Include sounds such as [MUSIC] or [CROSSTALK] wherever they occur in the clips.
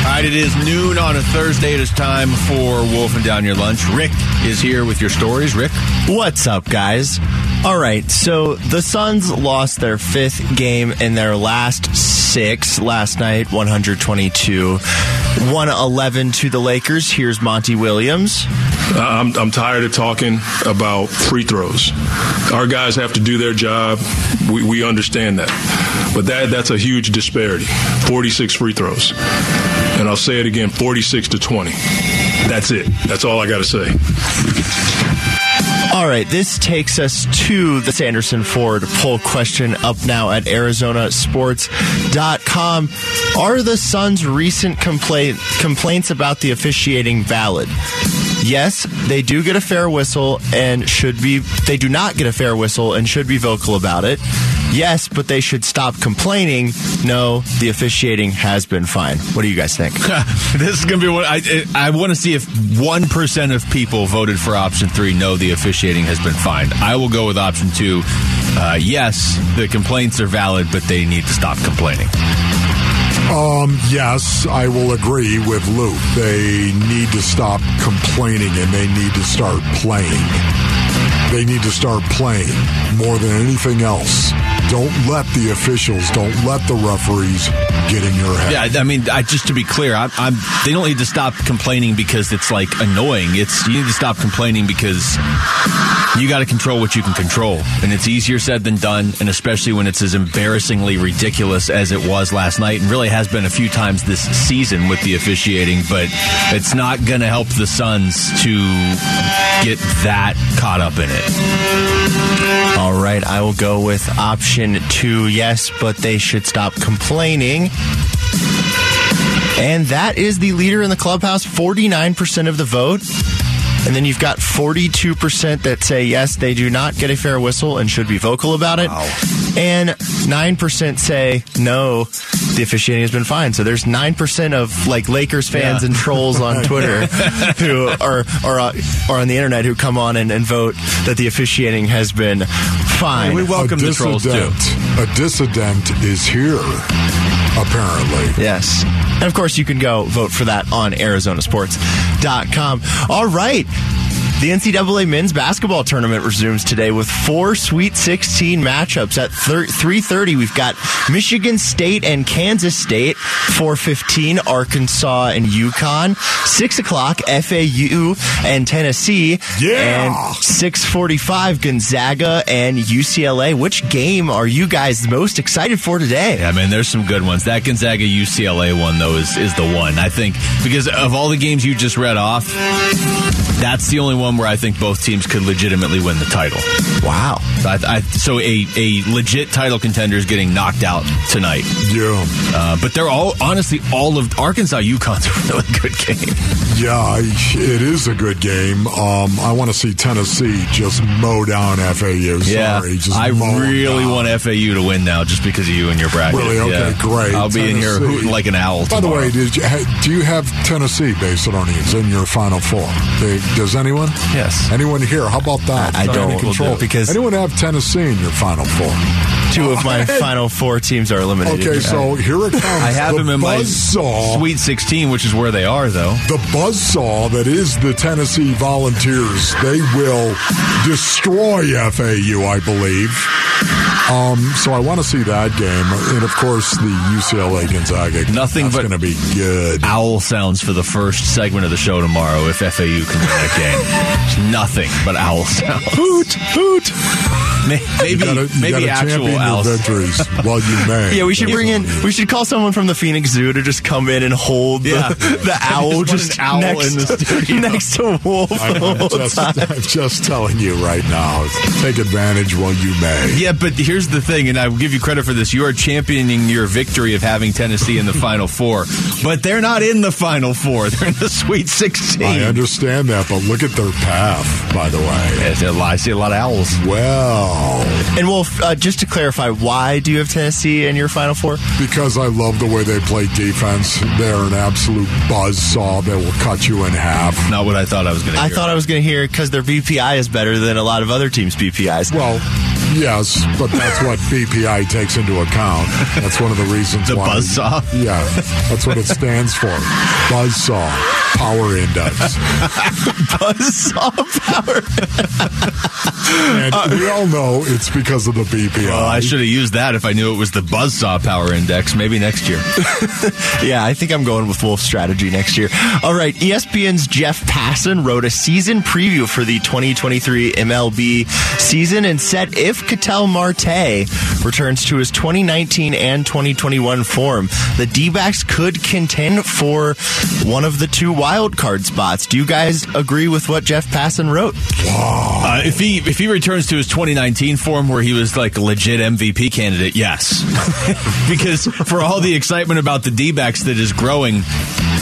All right, it is noon on a Thursday. It is time for Wolfing Down Your Lunch. Rick is here with your stories. Rick? What's up, guys? All right, so the Suns lost their fifth game in their last six last night, 122. 111 to the Lakers. Here's Monty Williams. I'm, I'm tired of talking about free throws. Our guys have to do their job. We, we understand that. But that that's a huge disparity 46 free throws. And I'll say it again 46 to 20. That's it. That's all I got to say. All right, this takes us to the Sanderson Ford poll question up now at ArizonaSports.com. Are the Suns' recent complaint, complaints about the officiating valid? Yes, they do get a fair whistle and should be, they do not get a fair whistle and should be vocal about it. Yes, but they should stop complaining. No, the officiating has been fine. What do you guys think? [LAUGHS] this is going to be what I, I want to see if 1% of people voted for option three. No, the officiating has been fine. I will go with option two. Uh, yes, the complaints are valid, but they need to stop complaining. Um, yes, I will agree with Luke. They need to stop complaining and they need to start playing. They need to start playing more than anything else. Don't let the officials, don't let the referees get in your head. Yeah, I mean, I, just to be clear, I, I'm, they don't need to stop complaining because it's like annoying. It's you need to stop complaining because you got to control what you can control, and it's easier said than done. And especially when it's as embarrassingly ridiculous as it was last night, and really has been a few times this season with the officiating. But it's not going to help the Suns to get that caught up in it. All right, I will go with option two. Yes, but they should stop complaining. And that is the leader in the clubhouse, 49% of the vote. And then you've got 42% that say yes, they do not get a fair whistle and should be vocal about it. Wow. And 9% say no, the officiating has been fine. So there's 9% of like Lakers fans Yeah. and trolls on [LAUGHS] Twitter who are, are, uh, are on the internet who come on and, and vote that the officiating has been fine. we welcome a the trolls too. dissident, a dissident is here, apparently. Yes. And of course, you can go vote for that on ArizonaSports.com. All right. The NCAA men's basketball tournament resumes today with four Sweet 16 matchups at 3:30. We've got Michigan State and Kansas State. 4:15 Arkansas and UConn. Six o'clock FAU and Tennessee. Yeah. And 6:45 Gonzaga and UCLA. Which game are you guys most excited for today? Yeah, man, there's some good ones. That Gonzaga UCLA one though is is the one I think because of all the games you just read off, that's the only one where I think both teams could legitimately win the title. Wow. I, I, so a a legit title contender is getting knocked out tonight. Yeah. Uh, but they're all honestly all of Arkansas UConn's [LAUGHS] a really good game. Yeah, I- it is a good game. Um, I want to see Tennessee just mow down FAU. Sorry, just I really down. want FAU to win now just because of you and your bracket. Really? Okay, Yeah. great. I'll be in here hooting like an owl. By the way, did you, do you have Tennessee based Macedonians in your Final Four? They, does anyone? Yes. Anyone here? How about that? I- I don't, control do, because- anyone have Tennessee in your Final Four? Two of my [LAUGHS] final four teams are eliminated. Okay, so here it comes. I have the them in my buzzsaw. Sweet 16, which is where they are, though. the buzzsaw that is the Tennessee Volunteers, they will destroy FAU, I believe. Um, so I want to see that game, and of course the UCLA Gonzaga. Nothing That's but- going to be good. Owl sounds for the first segment of the show tomorrow if FAU can win that game. Nothing but owl sounds. hoot, hoot. Maybe, You got a- you maybe actual championship your owls. victories while you may. [LAUGHS] Yeah, we should That's bring in. you. We should call someone from the Phoenix Zoo to just come in and hold Yeah. [LAUGHS] the, the owl Just just owl next, in the studio. [LAUGHS] next to Wolf. I the know, whole I'm, just, time. I'm just telling you right now. Take advantage while you may. Yeah, but here's the thing, and I will give you credit for this. You are championing your victory of having Tennessee in the Final Four, but they're not in the Final Four. They're in the Sweet 16. I understand that, but look at their path, by the way. Yeah, I see a lot- I see a lot of owls. Well, And Wolf, uh, just to clarify, why do you have Tennessee in your Final Four? because I love the way they play defense. They're an absolute buzzsaw that will cut you in half. Not what I thought I was going to I thought I was going to hear because their BPI is better than a lot of other teams' BPIs. Well, yes, but that's what BPI takes into account. That's one of the reasons The why. buzzsaw? Yeah, that's what it stands for. Buzzsaw Power Index. Buzzsaw power. And we all know it's because of the BPI. Well, I should have used that if I knew it was the Buzzsaw Power Index. Maybe next year. [LAUGHS] Yeah, I think I'm going with Wolf strategy next year. All right, ESPN's Jeff Passan wrote a season preview for the 2023 MLB season and said if Ketel Marte returns to his 2019 and 2021 form, the D-backs could contend for one of the two wild card spots. Do you guys agree with what Jeff Passan wrote? Uh, if he if he returns to his 2019 form where he was like a legit MVP candidate, yes, [LAUGHS] because for all the excitement about the D-backs that is growing,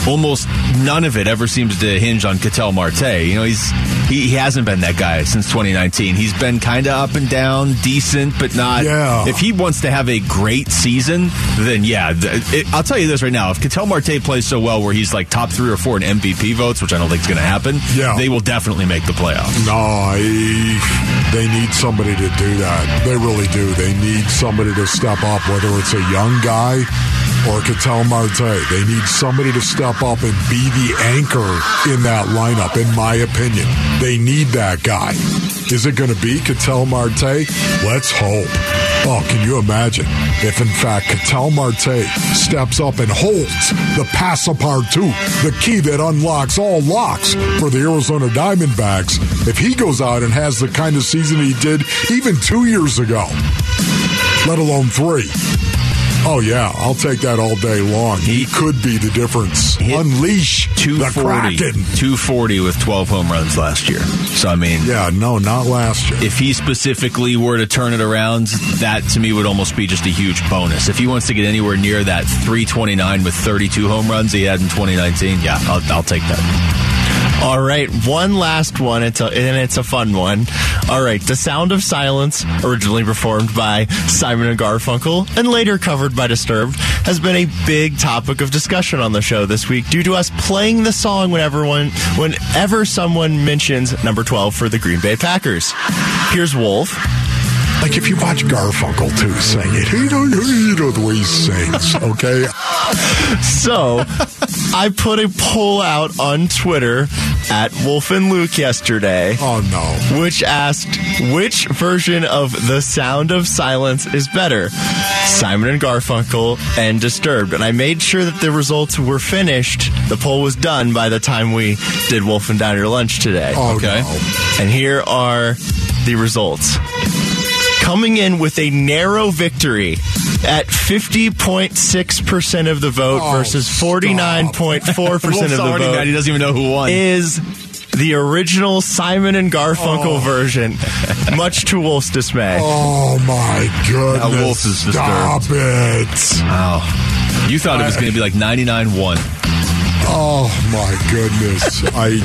almost none of it ever seems to hinge on Ketel Marte. You know, he's he, he hasn't been that guy since 2019. He's been kind of up and down, decent, but not. Yeah. If he wants to have a great season, then yeah, th- it, I'll tell you this right now: if Ketel Marte plays so well, where he's like top three or four in MVP votes, which I don't think is going to happen, Yeah. they will definitely make the playoffs. No, I, they need somebody to do that. They really do. They need somebody to step up, whether it's a young guy or Ketel Marte. They need somebody to step up and be the anchor in that lineup, in my opinion. They need that guy. Is it going to be Ketel Marte? Let's hope. Oh, can you imagine if, in fact, Ketel Marte steps up and holds the Passapartout, the key that unlocks all locks for the Arizona Diamondbacks, if he goes out and has the kind of season he did even two years ago, let alone three. Oh, yeah, I'll take that all day long. He could be the difference. Unleash the 240, Kraken. 240 with 12 home runs last year. So, I mean, Yeah, no, not last year. if he specifically were to turn it around, that to me would almost be just a huge bonus. If he wants to get anywhere near that 329 with 32 home runs he had in 2019, yeah, I'll, I'll take that. All right, one last one. It's a, and it's a fun one. All right, "The Sound of Silence," originally performed by Simon and Garfunkel and later covered by Disturbed, has been a big topic of discussion on the show this week due to us playing the song whenever one, whenever someone mentions number twelve for the Green Bay Packers. Here's Wolf. Like if you watch Garfunkel too sing it, you know, you know the way he sings, okay? [LAUGHS] So, I put a poll out on Twitter at Wolf and Luke yesterday. Oh no. which asked which version of The Sound of Silence is better, Simon and Garfunkel and Disturbed. And I made sure that the results were finished. The poll was done by the time we did Wolf and Down Your Lunch today. Oh Okay. no. And here are the results. Coming in with a narrow victory at 50.6% of the vote Oh, versus 49.4% of the vote mad. He doesn't even know who won. is the original Simon and Garfunkel Oh. version, [LAUGHS] much to Wolf's dismay. Oh my goodness. Now Wolf is disturbed. Stop it. Wow. You thought it was going to be like 99 1. Oh my goodness. I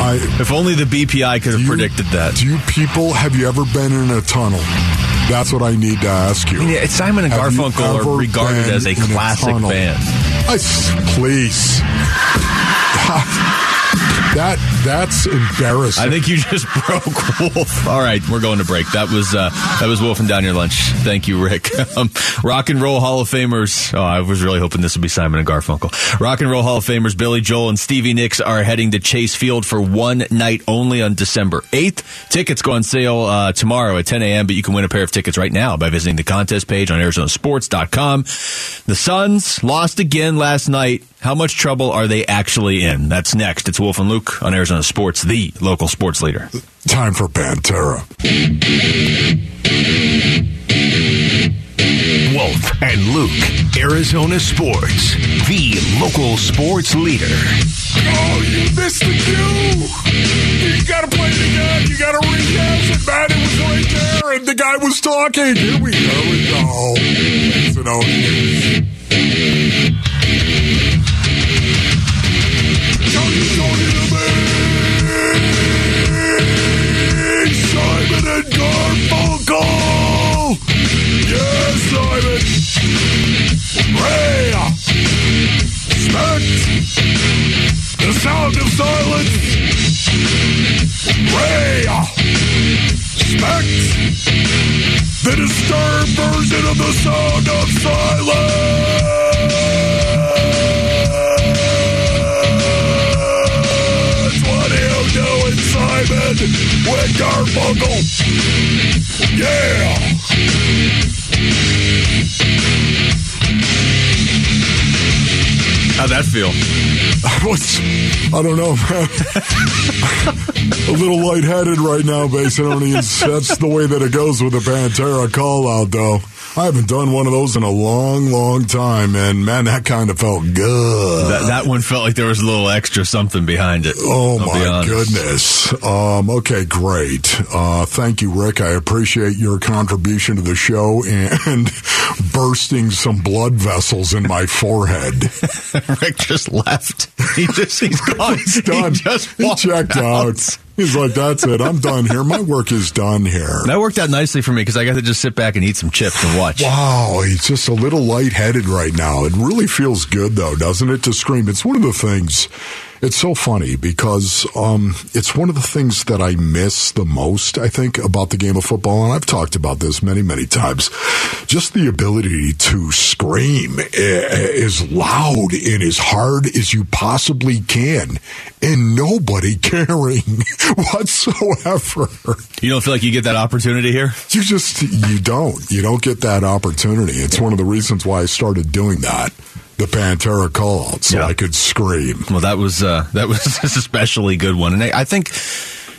I If only the BPI could have you- predicted that. Do you people have you ever been in a tunnel? That's what I need to ask you. Yeah, Simon and Have Garfunkel are regarded as a classic tunnel? band. I please. [LAUGHS] That that's embarrassing. I think you just [LAUGHS] broke Wolf. All right, we're going to break. That was uh, that was Wolf and down your lunch. Thank you, Rick. [LAUGHS] Um, Rock and Roll Hall of Famers. Oh, I was really hoping this would be Simon and Garfunkel. Rock and Roll Hall of Famers Billy Joel and Stevie Nicks are heading to Chase Field for one night only on December eighth. Tickets go on sale uh, tomorrow at 10 a.m. But you can win a pair of tickets right now by visiting the contest page on ArizonaSports.com. The Suns lost again last night. How much trouble are they actually in? That's next. It's Wolf and Luke on Arizona Sports, the local sports leader. Time for Pantera. Wolf and Luke, Arizona Sports, the local sports leader. Oh, you missed the cue. You gotta play it again. You gotta rehash it, man. It was right there, and the guy was talking. Here we go. Here we go. It's an old Garfunkel. Yes, Simon. Ray. Respect. The sound of silence. Ray. Respect. The disturbed version of the sound of silence. With Garfunkel. Yeah. How'd that feel? [LAUGHS] I don't know, man. [LAUGHS] a little lightheaded right now, Basinonians. That's the way that it goes with a Pantera call out, though. I haven't done one of those in a long, long time, and man, that kind of felt good. That, that one felt like there was a little extra something behind it. Oh I'll my goodness. Um, okay, great. Uh, thank you, Rick. I appreciate your contribution to the show and [LAUGHS] bursting some blood vessels in my forehead. [LAUGHS] Rick just left. He just he's gone. He's done. He just He checked out. He's like, that's it. I'm done here. My work is done here. That worked out nicely for me because I got to just sit back and eat some chips and watch. Wow, he's just a little lightheaded right now. It really feels good, though, doesn't it, to scream? It's one of the things. It's so funny because um, it's one of the things that I miss the most, I think, about the game of football. And I've talked about this many, many times. Just the ability to scream eh, as loud and as hard as you possibly can and nobody [LAUGHS] caring whatsoever. You don't feel like you get that opportunity here? You just you don't you don't get that opportunity. It's one of the reasons why I started doing that. The Pantera call out, so Yeah. I could scream. Well, that was uh, [LAUGHS] that was a especially good one, and I, I think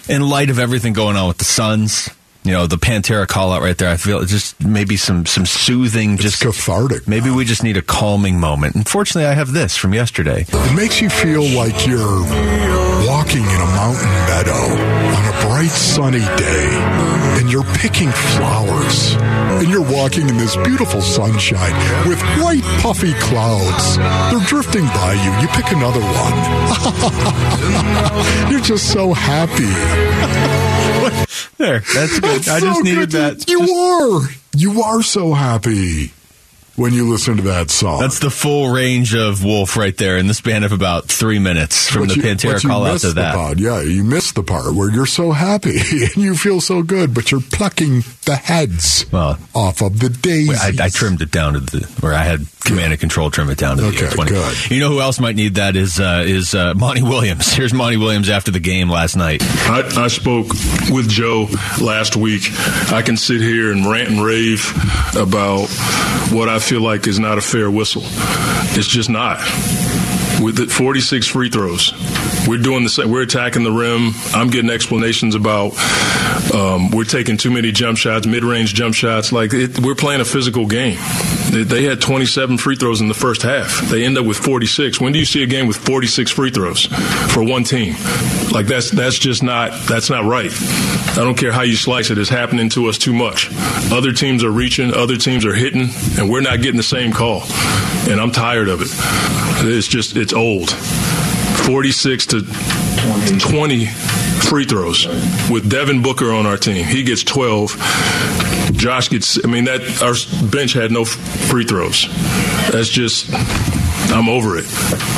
in light of everything going on with the Suns, you know, the Pantera call out right there, I feel just maybe some some soothing, It's just cathartic. maybe we just need a calming moment. Unfortunately, I have this from yesterday. It makes you feel like you're walking in a mountain meadow on a bright sunny day, and you're picking flowers, and you're walking in this beautiful sunshine with white puffy clouds. They're drifting by you. You pick another one. [LAUGHS] you're just so happy. [LAUGHS] There, that's good. I so just needed good. that. You Just- are. You are so happy when you listen to that song. That's the full range of Wolf right there in the span of about three minutes from But the you- Pantera but you call out to that. Part. Yeah, you missed the part where you're so happy [LAUGHS] and you feel so good, but you're plucking the heads Well, off of the daisies. I, I trimmed it down to the where I had command and control trim it down to the Okay, 20. good. You know who else might need that is uh, is uh, Monty [LAUGHS] Williams. Here's Monty Williams after the game last night. I, I spoke with Joe last week. I can sit here and rant and rave about what I feel like is not a fair whistle. It's just not. With the 46 free throws, we're doing the same. We're attacking the rim. I'm getting explanations about um, we're taking too many jump shots, mid-range jump shots. Like it, we're playing a physical game. They, had 27 free throws in the first half. They end up with 46. When do you see a game with 46 free throws for one team? Like that's that's just not that's not right. I don't care how you slice it. It's happening to us too much. Other teams are reaching, other teams are hitting, and we're not getting the same call. And I'm tired of it. It's just it's old. 46 to 20 free throws with Devin Booker on our team. He gets 12. Josh gets. I mean that our bench had no free throws. That's just. I'm over it.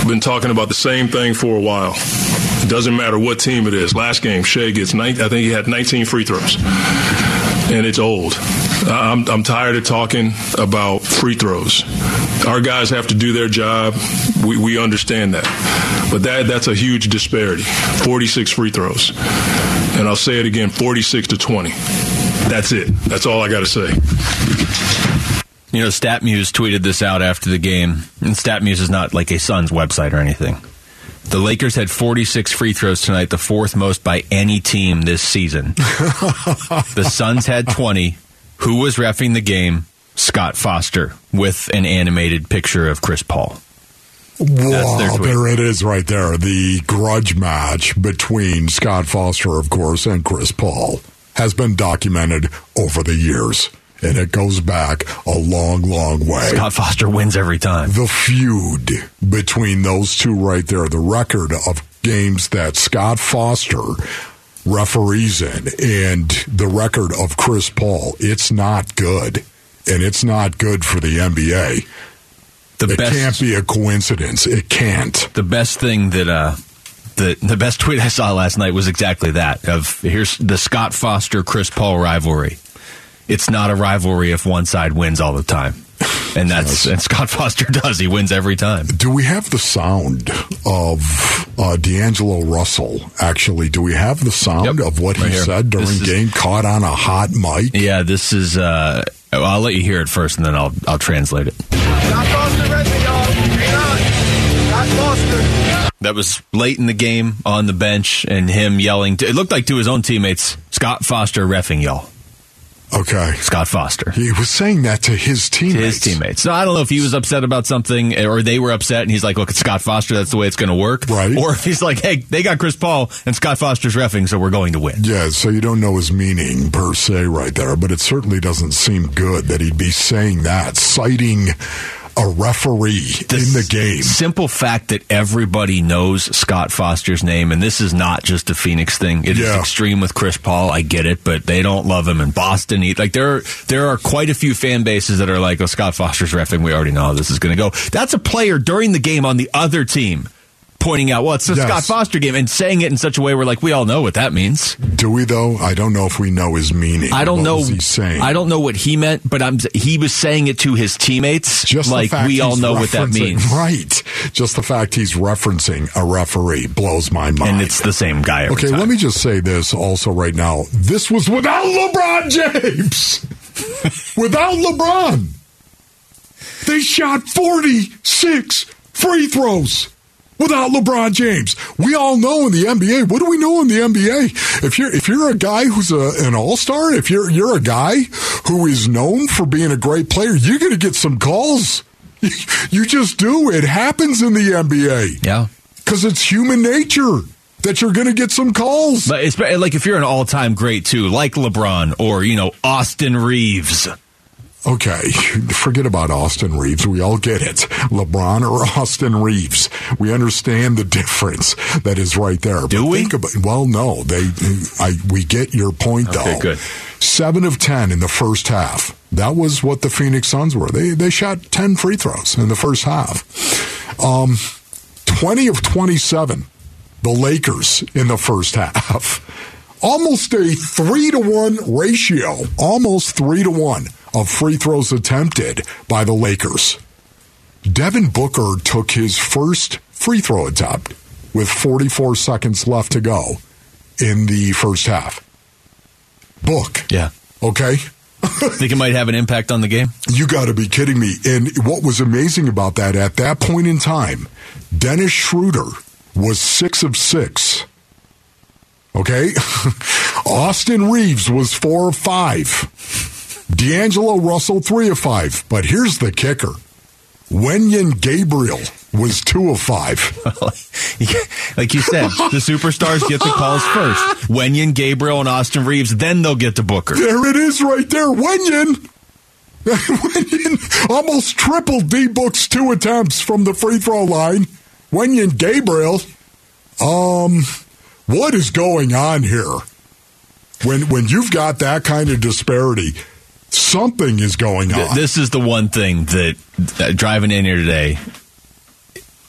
Been talking about the same thing for a while. It doesn't matter what team it is. Last game, Shai gets. 19, I think he had 19 free throws, and it's old. I'm, I'm tired of talking about free throws. Our guys have to do their job. We, we understand that, but that that's a huge disparity. 46 free throws, and I'll say it again: 46 to 20. That's it. That's all I got to say. You know, StatMuse tweeted this out after the game, and StatMuse is not like a Suns website or anything. The Lakers had 46 free throws tonight, the fourth most by any team this season. [LAUGHS] the Suns had 20. Who was refing the game? Scott Foster with an animated picture of Chris Paul. Wow, there it is right there. The grudge match between Scott Foster, of course, and Chris Paul has been documented over the years. And it goes back a long, long way. Scott Foster wins every time. the feud between those two right there, the record of games that Scott Foster referees in and the record of Chris Paul, it's not good. And it's not good for the NBA. The It best can't be a coincidence. It can't. the best thing that uh the the best tweet I saw last night was exactly that of here's the Scott Foster Chris Paul rivalry. It's not a rivalry if one side wins all the time. And that's and Scott [LAUGHS] Foster does. He wins every time. Do we have the sound of uh, D'Angelo Russell? Actually, do we have the sound Yep, of what right he here. said during This is- game? Caught on a hot mic. Yeah, this is uh I'll let you hear it first and then I'll I'll translate it. Scott Foster y'all. Scott Foster. That was late in the game on the bench and him yelling to, it looked like to his own teammates, Scott Foster refing y'all. Okay. Scott Foster. He was saying that to his to teammates. his teammates. So I don't know if he was upset about something eh, or they were upset and he's like, look, it's Scott Foster. That's the way it's going to work. Right. Or if he's like, hey, they got Chris Paul and Scott Foster's refing, so we're going to win. Yeah, so you don't know his meaning per se right there, but it certainly doesn't seem good that he'd be saying that, citing a referee in the game. Simple fact that everybody knows Scott Foster's name, and this is not just a Phoenix thing. It is Yeah. extreme with Chris Paul. I get it, but they don't love him in Boston. He, like there, are, there are quite a few fan bases that are like, "Oh, Scott Foster's refing. We already know how this is going to go." That's a player during the game on the other team pointing out, "Well, it's a Yes. Scott Foster game," and saying it in such a way where, like, we all know what that means. Do we though? I don't know if we know his meaning. I don't What know. Was he saying? I don't know what he meant, but I'm. He was saying it to his teammates, Just like we all know what that means. Right. Just the fact he's referencing a referee blows my mind. And it's the same guy. Every Okay, time. let me just say this also right now. This was without LeBron James. [LAUGHS] without LeBron. They shot 46 free throws without LeBron James. We all know in the NBA. What do we know in the NBA? If you're if you're a guy who's a, an all-star, if you're you're a guy who is known for being a great player, you're going to get some calls. [LAUGHS] You just do. It happens in the NBA Yeah. because it's human nature that you're going to get some calls. But it's like if you're an all-time great too, like LeBron or you know Austin Reaves. Okay, [LAUGHS] forget about Austin Reaves. We all get it. LeBron or [LAUGHS] Austin Reaves. We understand the difference that is right there. Do we? Think about, well, no. They, I, we get your point Okay, though. good. Seven of ten in the first half. That was what the Phoenix Suns were. They they shot ten free throws in the first half. Um, twenty of twenty-seven. The Lakers in the first half. [LAUGHS] Almost a three to one ratio. Almost three to one of free throws attempted by the Lakers. Devin Booker took his first free throw attempt with 44 seconds left to go in the first half. Book. Yeah. Okay? [LAUGHS] Think it might have an impact on the game? You got to be kidding me. And what was amazing about that at that point in time, Dennis Schroeder was six of six. Okay? [LAUGHS] Austin Reaves was four of five. D'Angelo Russell, three of five. But here's the kicker Wenyen Gabriel was two of five. [LAUGHS] like you said, the superstars get the calls first. Wenyen, Gabriel, and Austin Reaves, then they'll get to Booker. There it is right there. Wenyen. [LAUGHS] Wenyen almost tripled D Book's two attempts from the free throw line. Wenyen Gabriel. Um, what is going on here? When when you've got that kind of disparity, something is going on. Th- This is the one thing that uh, driving in here today,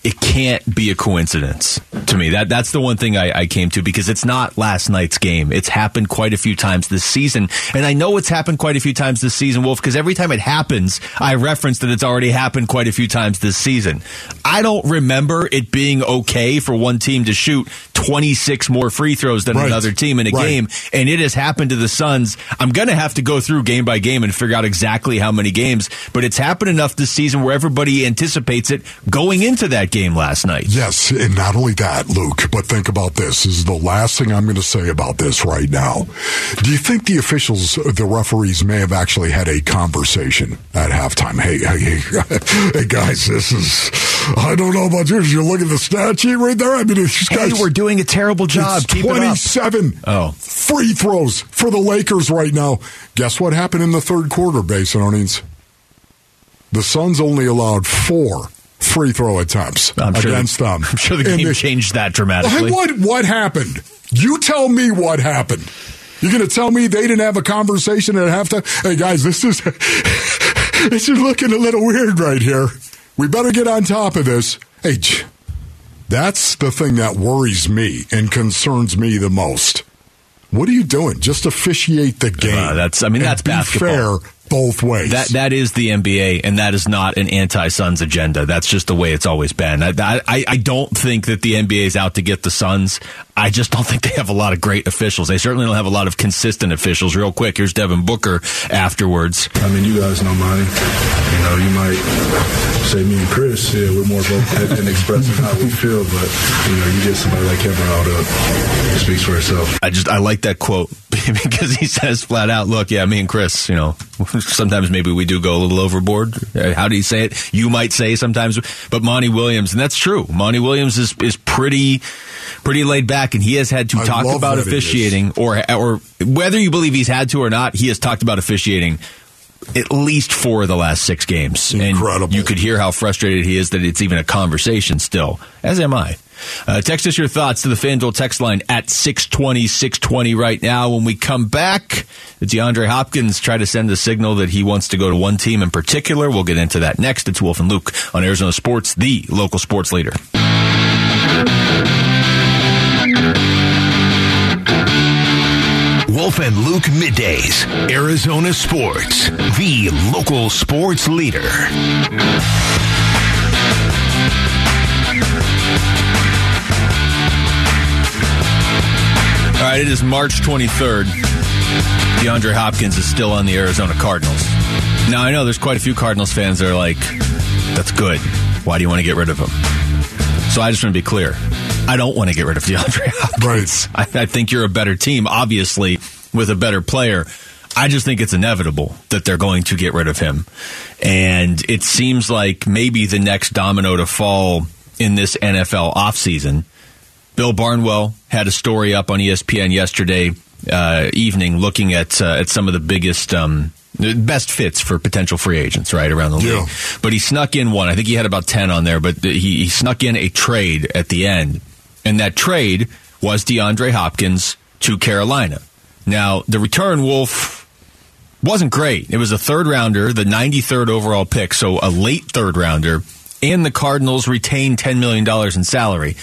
it can't be a coincidence to me. That that's the one thing I, I came to because it's not last night's game. It's happened quite a few times this season, and I know it's happened quite a few times this season, Wolf. Because every time it happens, I reference that it's already happened quite a few times this season. I don't remember it being okay for one team to shoot 26 more free throws than Right. another team in a Right. game, and it has happened to the Suns. I'm going to have to go through game by game and figure out exactly how many games, but it's happened enough this season where everybody anticipates it going into that game last night. Yes, and not only that, Luke, but think about this. This is the last thing I'm going to say about this right now. Do you think the officials, the referees, may have actually had a conversation at halftime? Hey, hey, hey, [LAUGHS] hey guys, this is, I don't know about you. You look at the stat sheet right there. I mean, these Hey, guys. we're doing a terrible job. It's Keep 27 Oh. free throws for the Lakers right now. Guess what happened in the third quarter, Basinonians? The Suns only allowed four free throw attempts I'm against the, them. I'm sure the game the- changed that dramatically. what what happened? You tell me what happened. You're going to tell me they didn't have a conversation at halftime? Hey guys, this is [LAUGHS] this is looking a little weird right here. We better get on top of this. Hey, that's the thing that worries me and concerns me the most. What are you doing? Just officiate the game. Uh, that's- I mean, that's be basketball. fair both ways. That that is the NBA, and that is not an anti-Suns agenda. That's just the way it's always been. I, I, I don't think that the NBA is out to get the Suns. I just don't think they have a lot of great officials. They certainly don't have a lot of consistent officials. Real quick, here's Devin Booker afterwards. I mean, you guys know Monty. You know, you might say me and Chris, yeah, we're more vocal [LAUGHS] and expressing how we feel, but you know, you get somebody like him riled up, it speaks for itself. I just I like that quote [LAUGHS] because he says flat out, "Look, yeah, me and Chris, you know, [LAUGHS] sometimes maybe we do go a little overboard." Uh, How do you say it? You might say sometimes, but Monty Williams, and that's true. Monty Williams is is pretty pretty laid back, and he has had to I talk about that he is. officiating, or or whether you believe he's had to or not, he has talked about officiating. At least four of the last six games. Incredible. And you could hear how frustrated he is that it's even a conversation still, as am I. Uh, text us your thoughts to the FanDuel text line at 620, 620 right now. When we come back, DeAndre Hopkins try to send a signal that he wants to go to one team in particular. We'll get into that next. It's Wolf and Luke on Arizona Sports, the local sports leader. Wolf and Luke middays. Arizona Sports, the local sports leader. All right, it is March 23rd. DeAndre Hopkins is still on the Arizona Cardinals. Now, I know there's quite a few Cardinals fans that are like, that's good. Why do you want to get rid of him? So I just want to be clear. I don't want to get rid of [LAUGHS] DeAndre Hopkins. Right. I, I think you're a better team, obviously, with a better player. I just think it's inevitable that they're going to get rid of him. And it seems like maybe the next domino to fall in this NFL offseason Bill Barnwell had a story up on ESPN yesterday uh, evening looking at uh, at some of the biggest um, best fits for potential free agents right around the league. Yeah. But he snuck in one. I think he had about ten on there, but he, he snuck in a trade at the end, and that trade was DeAndre Hopkins to Carolina. Now the return Wolf wasn't great. It was a third rounder, the 93rd overall pick, so a late third rounder, and the Cardinals retained $10 million in salary.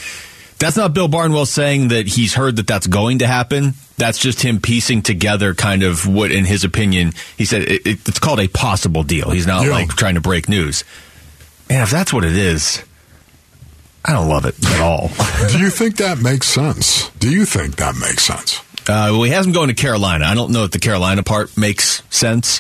That's not Bill Barnwell saying that he's heard that that's going to happen. That's just him piecing together kind of what, in his opinion, he said it, it, it's called a possible deal. He's not Yeah. like trying to break news. Man, if that's what it is, I don't love it at all. [LAUGHS] Do you think that makes sense? Do you think that makes sense? Uh, well, he hasn't going to Carolina. I don't know if the Carolina part makes sense,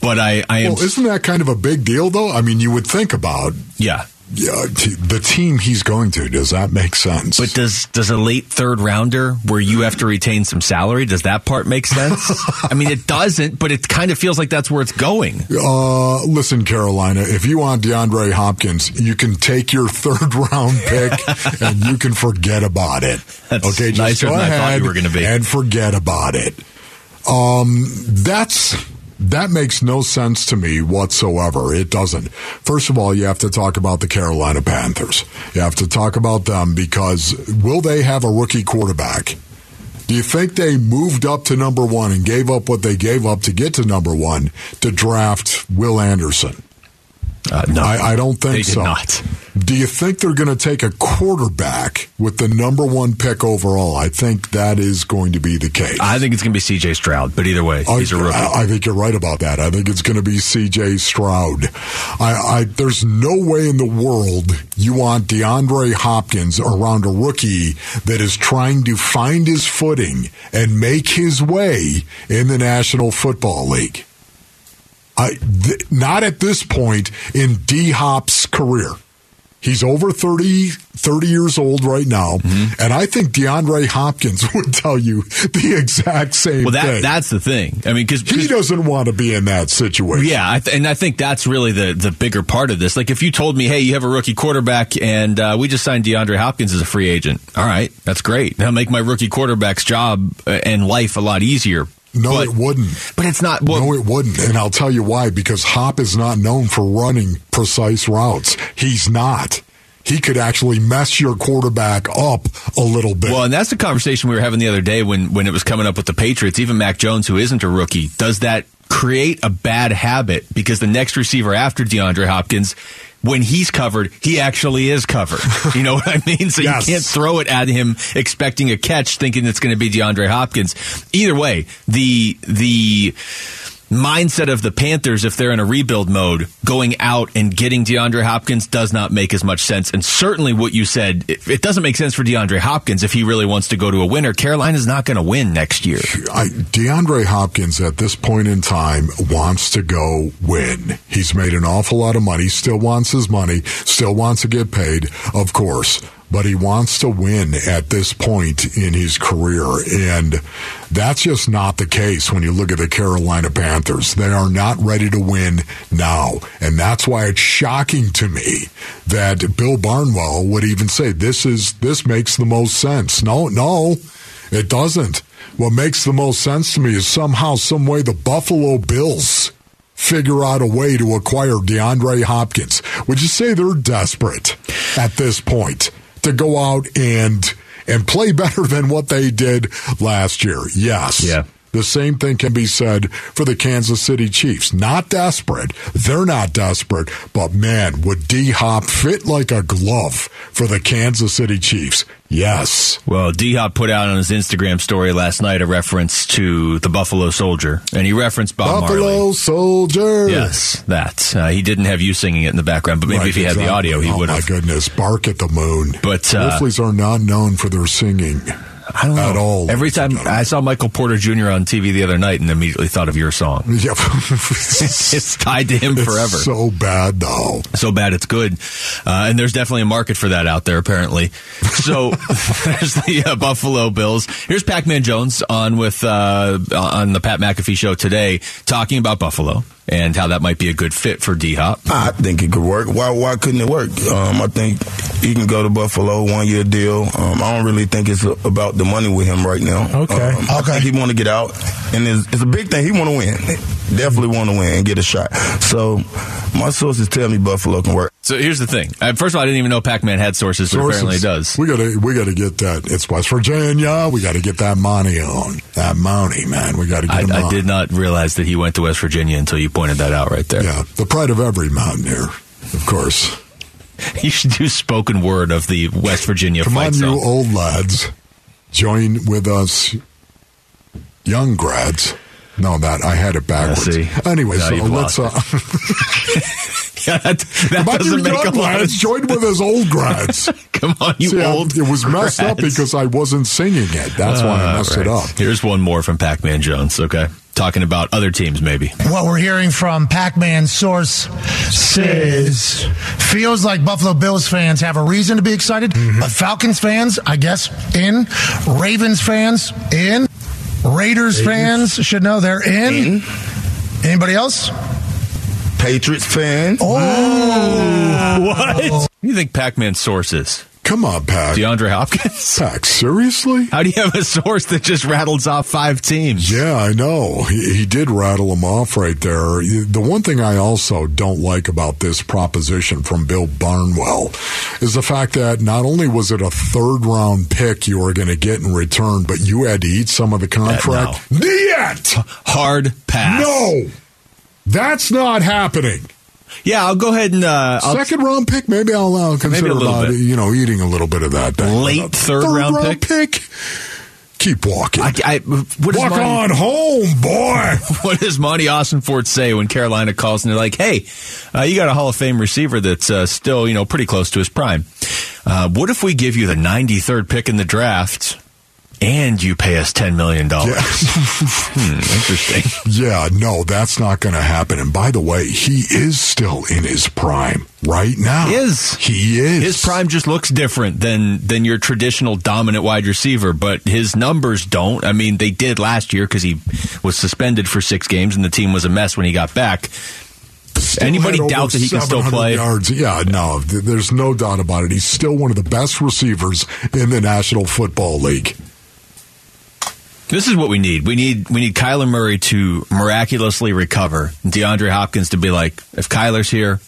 but I, I am. Well, isn't that kind of a big deal, though? I mean, you would think about yeah. Yeah, t- the team he's going to. Does that make sense? But does does a late third rounder where you have to retain some salary does that part make sense? [LAUGHS] I mean, it doesn't, but it kind of feels like that's where it's going. Uh, listen, Carolina, if you want DeAndre Hopkins, you can take your third round pick [LAUGHS] and you can forget about it. That's okay, just nicer go than I thought ahead you were gonna be. and forget about it. Um, that's that makes no sense to me whatsoever. It doesn't. First of all, you have to talk about the Carolina Panthers. You have to talk about them because will they have a rookie quarterback? Do you think they moved up to number one and gave up what they gave up to get to number one to draft Will Anderson? Uh, no, I, I don't think they so. not. Do you think they're going to take a quarterback with the number one pick overall? I think that is going to be the case. I think it's going to be C.J. Stroud, but either way, he's a rookie. I, I think you're right about that. I think it's going to be C.J. Stroud. I, I, there's no way in the world you want DeAndre Hopkins around a rookie that is trying to find his footing and make his way in the National Football League. I, th- not at this point in D Hop's career. He's over 30, 30 years old right now, Mm-hmm. and I think DeAndre Hopkins [LAUGHS] would tell you the exact same Well, that thing. that's the thing. I mean, because he doesn't want to be in that situation. Yeah, I th- and I think that's really the the bigger part of this. Like, if you told me, "Hey, you have a rookie quarterback, and uh, we just signed DeAndre Hopkins as a free agent," all right, that's great. That'll make my rookie quarterback's job uh, and life a lot easier. No, But- it wouldn't. But it's not. Well, no, it wouldn't. And I'll tell you why. Because Hop is not known for running precise routes. He's not. He could actually mess your quarterback up a little bit. Well, and that's the conversation we were having the other day when when it was coming up with the Patriots. Even Mac Jones, who isn't a rookie, does that create a bad habit because the next receiver after DeAndre Hopkins, when he's covered, he actually is covered. [LAUGHS] You know what I mean? So Yes. you can't throw it at him expecting a catch, thinking it's going to be DeAndre Hopkins. Either way, the the mindset of the Panthers, if they're in a rebuild mode, going out and getting DeAndre Hopkins does not make as much sense. And certainly what you said, it, doesn't make sense for DeAndre Hopkins if he really wants to go to a winner. Carolina's not going to win next year. I, DeAndre Hopkins at this point in time wants to go win. He's made an awful lot of money, still wants his money, still wants to get paid, of course, but he wants to win at this point in his career. And that's just not the case when you look at the Carolina Panthers. They are not ready to win now. And that's why it's shocking to me that Bill Barnwell would even say this is this makes the most sense. No, no. It doesn't. What makes the most sense to me is somehow, some way, the Buffalo Bills figure out a way to acquire DeAndre Hopkins. Would you say they're desperate at this point to go out and and play better [LAUGHS] than what they did last year? Yes. Yeah. The same thing can be said for the Kansas City Chiefs. Not desperate. They're not desperate. But man, would D Hop fit like a glove for the Kansas City Chiefs? Yes. Well, D Hop put out on his Instagram story last night a reference to the Buffalo Soldier, and he referenced Bob Buffalo Marley. Soldier. Yes, that. Uh, he didn't have you singing it in the background, but maybe Right, if he had the audio, he oh would my goodness, bark at the moon. But, uh, Grizzlies are not known for their singing. I don't know. At all, Every time. I saw Michael Porter Jr. on TV the other night and immediately thought of your song. [LAUGHS] Yep. [LAUGHS] It's tied to him It's forever. so bad though. so bad it's good. Uh, and there's definitely a market for that out there, apparently. So [LAUGHS] there's the uh, Buffalo Bills. Here's Pac Man Jones on with uh, on the Pat McAfee show today, talking about Buffalo and how that might be a good fit for D Hop. I think it could work. Why why couldn't it work? Um, I think he can go to Buffalo, one year deal. Um, I don't really think it's about the money with him right now. Okay. Um, I Okay. think he want to get out, and it's, it's a big thing. He want to win. Definitely want to win and get a shot. So my sources tell me Buffalo can work. So here's the thing. Uh, first of all, I didn't even know Pac Man had sources, but apparently it does. We gotta we gotta get that. It's West Virginia. We gotta get that money on. That money, man. We gotta get I, I did not realize that he went to West Virginia until you pointed that out right there. Yeah, the pride of every mountaineer, of course. [LAUGHS] You should do spoken word of the West Virginia Come on, zone. you old lads, join with us, young grads. No, that I had it backwards. see. Anyway, Now so let's. lost Uh, [LAUGHS] [LAUGHS] that that come on, you doesn't make a young lot of lads, join with his old grads. [LAUGHS] Come on, you See, I- old. it was messed up because I wasn't singing it. That's why I Uh, messed right. it up. Here's one more from Pac Man Jones, okay? Talking about other teams, maybe. What we're hearing from Pac-Man source says feels like Buffalo Bills fans have a reason to be excited, Mm-hmm. but Falcons fans, I guess, in Ravens fans, in Raiders fans should know they're in. Anybody else? Patriots fans. Oh, What? What do you think Pac Man source is? Come on, Pac. DeAndre Hopkins? [LAUGHS] Pac, seriously? How do you have a source that just rattles off five teams? Yeah, I know. He, he did rattle them off right there. The one thing I also don't like about this proposition from Bill Barnwell is the fact that not only was it a third round pick you were going to get in return, but you had to eat some of the contract. Yet! Hard pass. No! That's not happening. Yeah, I'll go ahead and uh, I'll, Second round pick, maybe I'll uh, consider about bit. you know eating a little bit of that. thing. Late But a third round pick. Keep walking. I, I, what Walk Monty, on home, boy. [LAUGHS] What does Monty Ossenfort say when Carolina calls and they're like, "Hey, uh, you got a Hall of Fame receiver that's uh, still you know pretty close to his prime. Uh, what if we give you the 93rd pick in the draft?" And you pay us ten million dollars. [LAUGHS] hmm, interesting. Yeah, no, that's not going to happen. And by the way, he is still in his prime right now. He is. He is. His prime just looks different than than your traditional dominant wide receiver, but his numbers don't. I mean, they did last year because he was suspended for six games and the team was a mess when he got back. Still Anybody doubts that he can still play? Yards. Yeah, no, there's no doubt about it. He's still one of the best receivers in the National Football League. This is what we need. We need we need Kyler Murray to miraculously recover. DeAndre Hopkins to be like, if Kyler's here,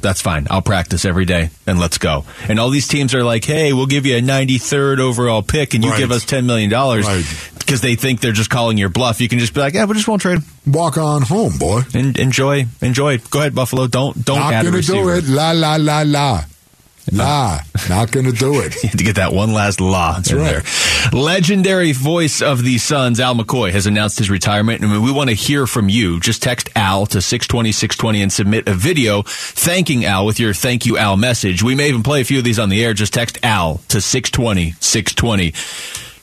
that's fine. I'll practice every day and let's go. And all these teams are like, hey, we'll give you a 93rd overall pick and you Right. give us $10 million Right. because they think they're just calling your bluff. You can just be like, yeah, we just won't trade him. Walk on home, boy. And enjoy, enjoy. Go ahead, Buffalo. Don't don't Not add to do it. La, la, la, la. La. Ah, not going to do it. [LAUGHS] To get that one last law in right. there. Legendary voice of the Suns, Al McCoy, has announced his retirement, and we want to hear from you. Just text Al to 620 620 and submit a video thanking Al with your thank you, Al message. We may even play a few of these on the air. Just text Al to 620 620.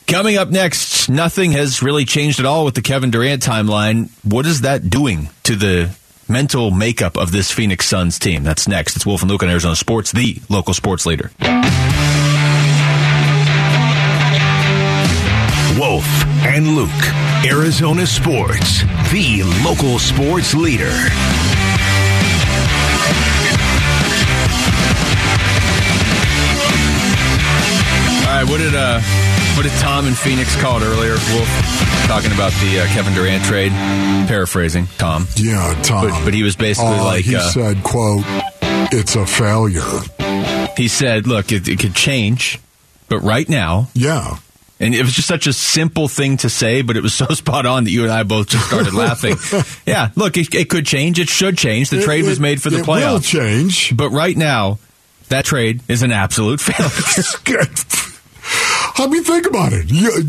Coming up next, nothing has really changed at all with the Kevin Durant timeline. What is that doing to the mental makeup of this Phoenix Suns team? That's next. It's Wolf and Luke on Arizona Sports, the local sports leader. Wolf and Luke, Arizona Sports, the local sports leader. All right, what did uh, what did Tom in Phoenix call it earlier? Wolf talking about the uh, Kevin Durant trade. Paraphrasing Tom, Yeah, Tom. but, but he was basically Uh, like he uh, said, quote, it's a failure. he said, "Look, it, it could change, but right now." Yeah. And it was just such a simple thing to say, but it was so [LAUGHS] spot on that you and I both just started [LAUGHS] laughing. Yeah, look, it, it could change. It should change. The trade It- was made for the it will playoffs. change. But right now, that trade is an absolute [LAUGHS] failure. I mean, think about it. You,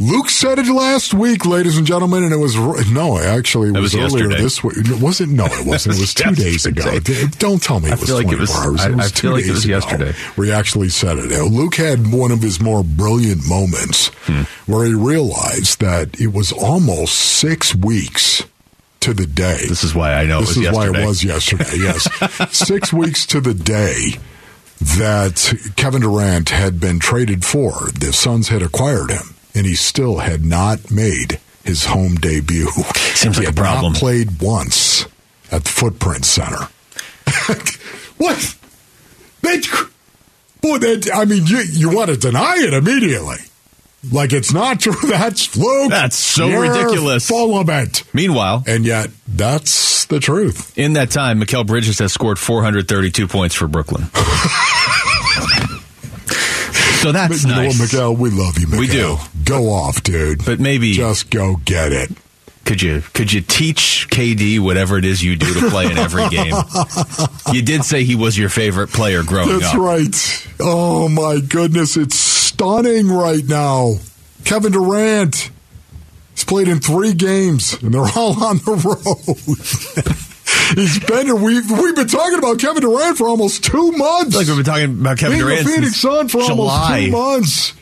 Luke said it last week, ladies and gentlemen, and it was no, actually, it It was, was earlier yesterday. this week. It wasn't. No, it [LAUGHS] wasn't. It was two days ago. Don't tell me it was like it 24 was- hours. I- It was I two feel like it days was yesterday. We actually said it. Luke had one of his more brilliant moments Hmm. where he realized that it was almost six weeks to the day. this is why I know This it was is why it was yesterday. Yes, [LAUGHS] six weeks to the day that Kevin Durant had been traded for. The Suns had acquired him, and he still had not made his home debut. Seems like a problem. Not played once at the Footprint Center. [LAUGHS] what? That, boy, that I mean, you you want to deny it immediately. Like it's not true. [LAUGHS] That's fluke. That's so You're ridiculous. Full of it. Meanwhile, And yet, that's the truth. in that time, Mikal Bridges has scored 432 points for Brooklyn. [LAUGHS] so that's But you know what, nice. Miguel? We love you, Miguel. We do. Go off, dude. But maybe Just go get it. could you could you teach KD whatever it is you do to play in every game? you did say he was your favorite player growing That's up. right. Oh, my goodness. It's stunning right now. Kevin Durant. He's played in three games, and they're all on the road. [LAUGHS] He's been. We've we've been talking about Kevin Durant for almost two months. Like we've been talking about Kevin Being Durant Phoenix Sun for July. almost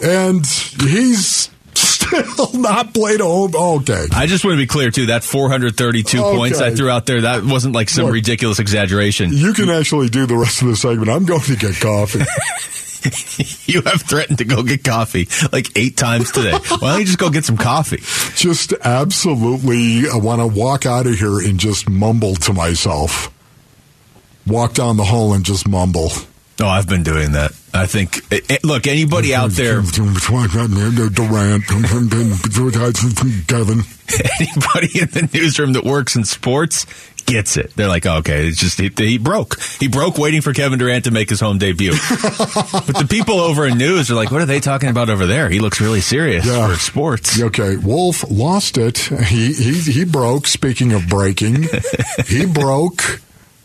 two months, and he's still [LAUGHS] not played a home. Oh, okay, I just want to be clear too. That 432 Okay. points I threw out there, that wasn't like some Look. ridiculous exaggeration. you can actually do the rest of the segment. I'm going to get coffee. [LAUGHS] [LAUGHS] You have threatened to go get coffee like eight times today. Why don't you just go get some coffee? just absolutely, I want to walk out of here and just mumble to myself. Walk down the hall and just mumble. Oh, I've been doing that. I think. eh, eh, Look, anybody out there, [LAUGHS] Durant, Kevin. [LAUGHS] anybody in the newsroom that works in sports, gets it. They're like, oh, okay, it's just he, he broke. He broke waiting for Kevin Durant to make his home debut. [LAUGHS] but the people over in news are like, what are they talking about over there? He looks really serious Yeah. for sports. Okay, Wolf lost it. He he he broke. Speaking of breaking, [LAUGHS] he broke.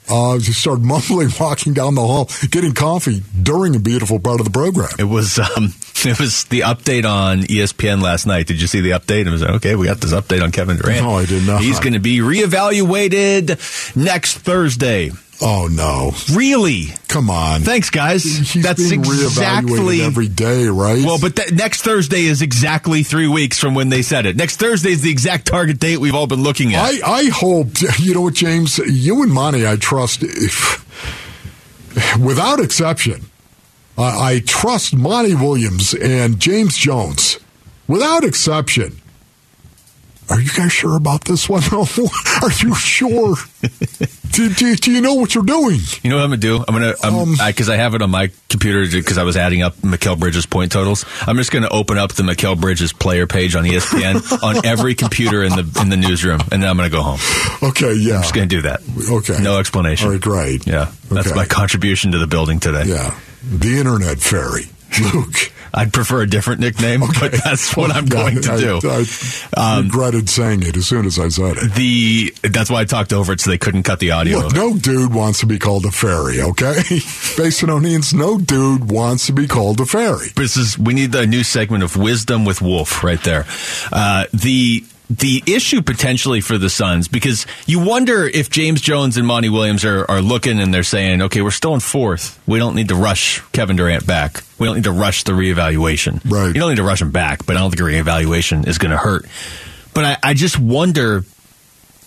Uh, he started mumbling, [LAUGHS] walking down the hall, getting coffee during a beautiful part of the program. It was um, [LAUGHS] it was the update on ESPN last night. Did you see the update? It was okay. We got this update on Kevin Durant. No, I did not. He's going to be reevaluated next Thursday. Oh no! Really? Come on. Thanks, guys. He's That's being exactly every day, right? Well, but that next Thursday is exactly three weeks from when they said it. Next Thursday is the exact target date we've all been looking at. I, I hope, [LAUGHS] you know what, James, you and Monty, I trust, if, without exception, I, I trust Monty Williams and James Jones, without exception. Are you guys sure about this one? [LAUGHS] Are you sure? do, do, do you know what you're doing? You know what I'm gonna do? I'm gonna Um, because I, have it on my computer because I was adding up Mikal Bridges point totals. I'm just gonna open up the Mikal Bridges player page on ESPN [LAUGHS] on every computer in the in the newsroom, and then I'm gonna go home. Okay, yeah. I'm just gonna do that. Okay. No explanation. All right, great. Yeah, that's Okay. my contribution to the building today. Yeah. The Internet Fairy. Luke. I'd prefer a different nickname, but that's what I'm going to I- do. I, Um, regretted saying it as soon as I said it. the that's why I talked over it so they couldn't cut the audio. Look, no dude wants to be called a fairy, okay? [LAUGHS] Basinonians, no dude wants to be called a fairy. This is we need a new segment of wisdom with Wolf right there. Uh, the the issue potentially for the Suns because you wonder if James Jones and Monty Williams are, are looking and they're saying, okay, we're still in fourth. We don't need to rush Kevin Durant back. We don't need to rush the reevaluation. Right. You don't need to rush him back, but I don't think a reevaluation is going to hurt. But I, I just wonder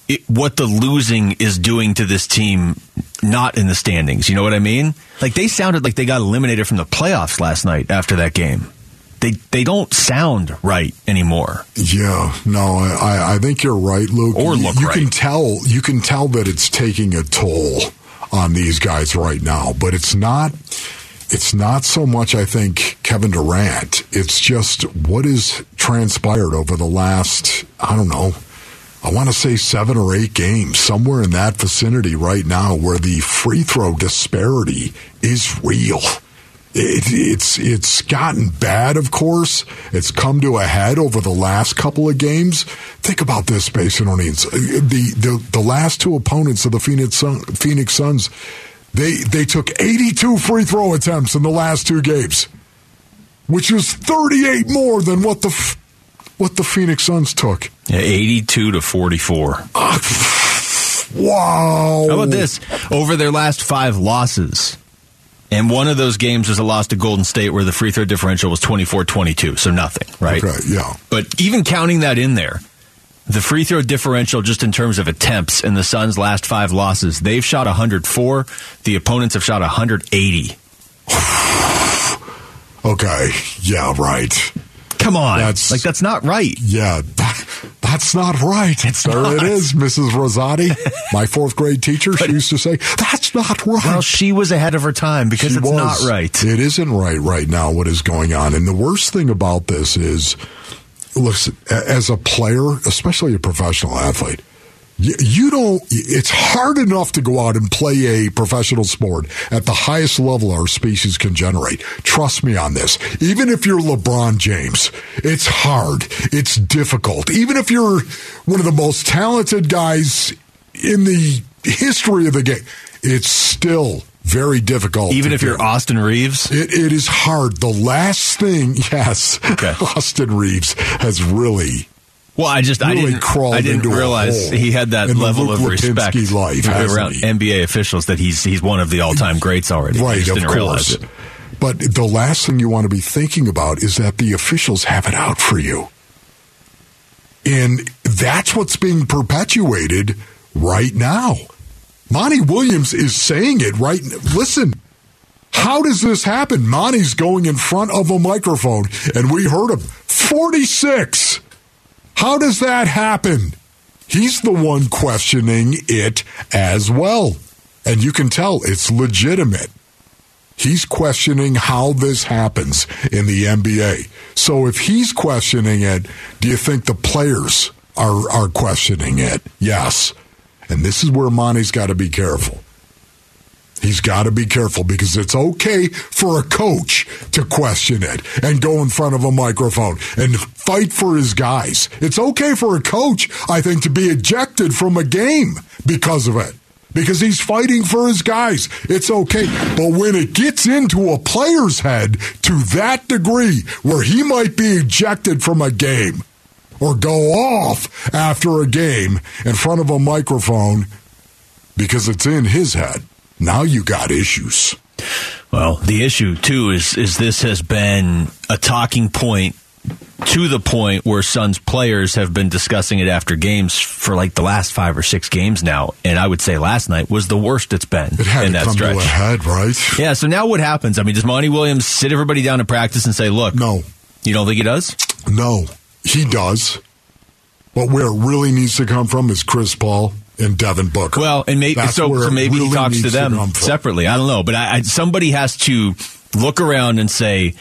it, what the losing is doing to this team not in the standings. You know what I mean? Like they sounded like they got eliminated from the playoffs last night after that game. They they don't sound right anymore. Yeah, no, I, I think you're right, Luke. Or You- look you right. can tell you can tell that it's taking a toll on these guys right now, but it's not it's not so much I think Kevin Durant. It's just what has transpired over the last I don't know I want to say seven or eight games, somewhere in that vicinity right now, where the free throw disparity is real. It, it's it's gotten bad, of course. It's come to a head over the last couple of games. Think about this, Basinonians. Uh, the, the the last two opponents of the Phoenix Sun, Phoenix Suns, they they took 82 free throw attempts in the last two games, which is 38 more than what the what the Phoenix Suns took. Yeah, Eighty-two to forty-four. Ah, wow. How about this? Over their last five losses, and one of those games was a loss to Golden State where the free throw differential was 24-22, so nothing, right? Okay, yeah. But even counting that in there, the free throw differential, just in terms of attempts in the Suns' last five losses, they've shot 104. The opponents have shot 180. [SIGHS] Okay. Yeah, right. Come on, That's- like that's not right. Yeah, [LAUGHS] that's not right. It's there not. it is, Mrs. Rosati, my fourth grade teacher. she used to say, "That's not right." Well, she was ahead of her time because She it's was. not right. It isn't right right now. What is going on? And the worst thing about this is, listen, as a player, especially a professional athlete, you, don't. It's hard enough to go out and play a professional sport at the highest level our species can generate. Trust me on this. Even if you're LeBron James, it's hard. It's difficult. Even if you're one of the most talented guys in the history of the game, it's still very difficult. Even if you're. Austin Reaves, It, it is hard. The last thing, [LAUGHS] yes, Okay. Austin Reaves has really well, I just I didn't crawled I didn't realize he had that level of respect life, around? NBA officials that he's he's one of the all time greats already. Right, of course. But the last thing you want to be thinking about is that the officials have it out for you. And that's what's being perpetuated right now. Monty Williams is saying it right. Listen, how does this happen? Monty's going in front of a microphone, and we heard him 46. How does that happen? He's the one questioning it as well. And you can tell it's legitimate. He's questioning how this happens in the NBA. So if he's questioning it, do you think the players are, are questioning it? Yes. And this is where Monty's got to be careful. He's got to be careful because it's okay for a coach to question it and go in front of a microphone and fight for his guys. It's okay for a coach, I think, to be ejected from a game because of it. Because he's fighting for his guys. It's okay. But when it gets into a player's head to that degree where he might be ejected from a game or go off after a game in front of a microphone because it's in his head, now you got issues. Well, the issue too is is this has been a talking point to the point where Suns players have been discussing it after games for like the last five or six games now, and I would say last night was the worst it's been It had in to that come stretch. to a head, right? Yeah. So now what happens? I mean, does Monty Williams sit everybody down in practice and say, "Look, No, you don't think he does"? no, he does. But where it really needs to come from is Chris Paul and Devin Booker. Well, and so, so maybe really he talks to them from. separately. I don't know, but I, I, somebody has to look around and say,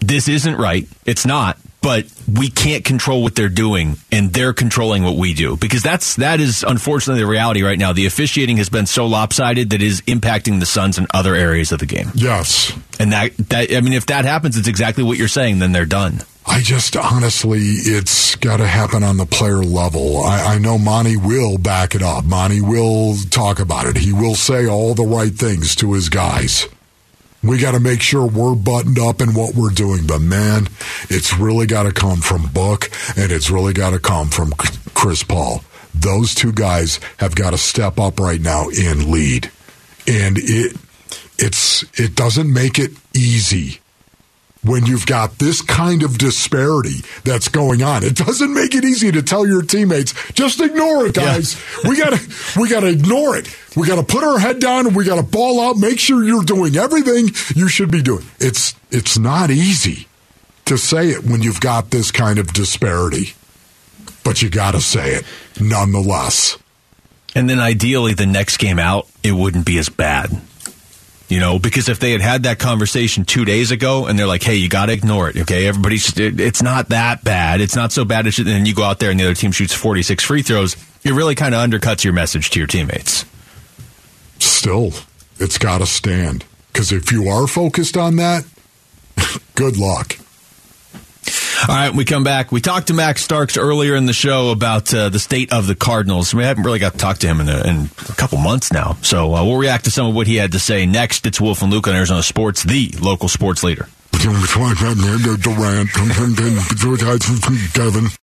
"This isn't right. It's not." But we can't control what they're doing, and they're controlling what we do because that's that is unfortunately the reality right now. The officiating has been so lopsided that it is impacting the Suns in other areas of the game. Yes. And that that I mean, if that happens, it's exactly what you're saying. Then they're done. I just honestly, it's got to happen on the player level. I, I know Monty will back it up. Monty will talk about it. He will say all the right things to his guys. We got to make sure we're buttoned up in what we're doing. But man, it's really got to come from Book and it's really got to come from Chris Paul. Those two guys have got to step up right now and lead. And it it's it doesn't make it easy when you've got this kind of disparity that's going on. It doesn't make it easy to tell your teammates, just ignore it, guys. we gotta we gotta ignore it. We gotta put our head down and we gotta ball out, make sure you're doing everything you should be doing. It's it's not easy to say it when you've got this kind of disparity. But you gotta say it nonetheless. And then ideally, the next game out, it wouldn't be as bad. You know, because if they had had that conversation two days ago and they're like, hey, you got to ignore it, okay? Everybody's, it's not that bad. It's not so bad. And then you go out there and the other team shoots 46 free throws. It really kind of undercuts your message to your teammates. Still, it's gotta stand. Because if you are focused on that, [LAUGHS] good luck. All right, we come back. We talked to Max Starks earlier in the show about uh, the state of the Cardinals. We haven't really got to talk to him in a, in a couple months now. So uh, we'll react to some of what he had to say next. It's Wolf and Luke on Arizona Sports, the local sports leader.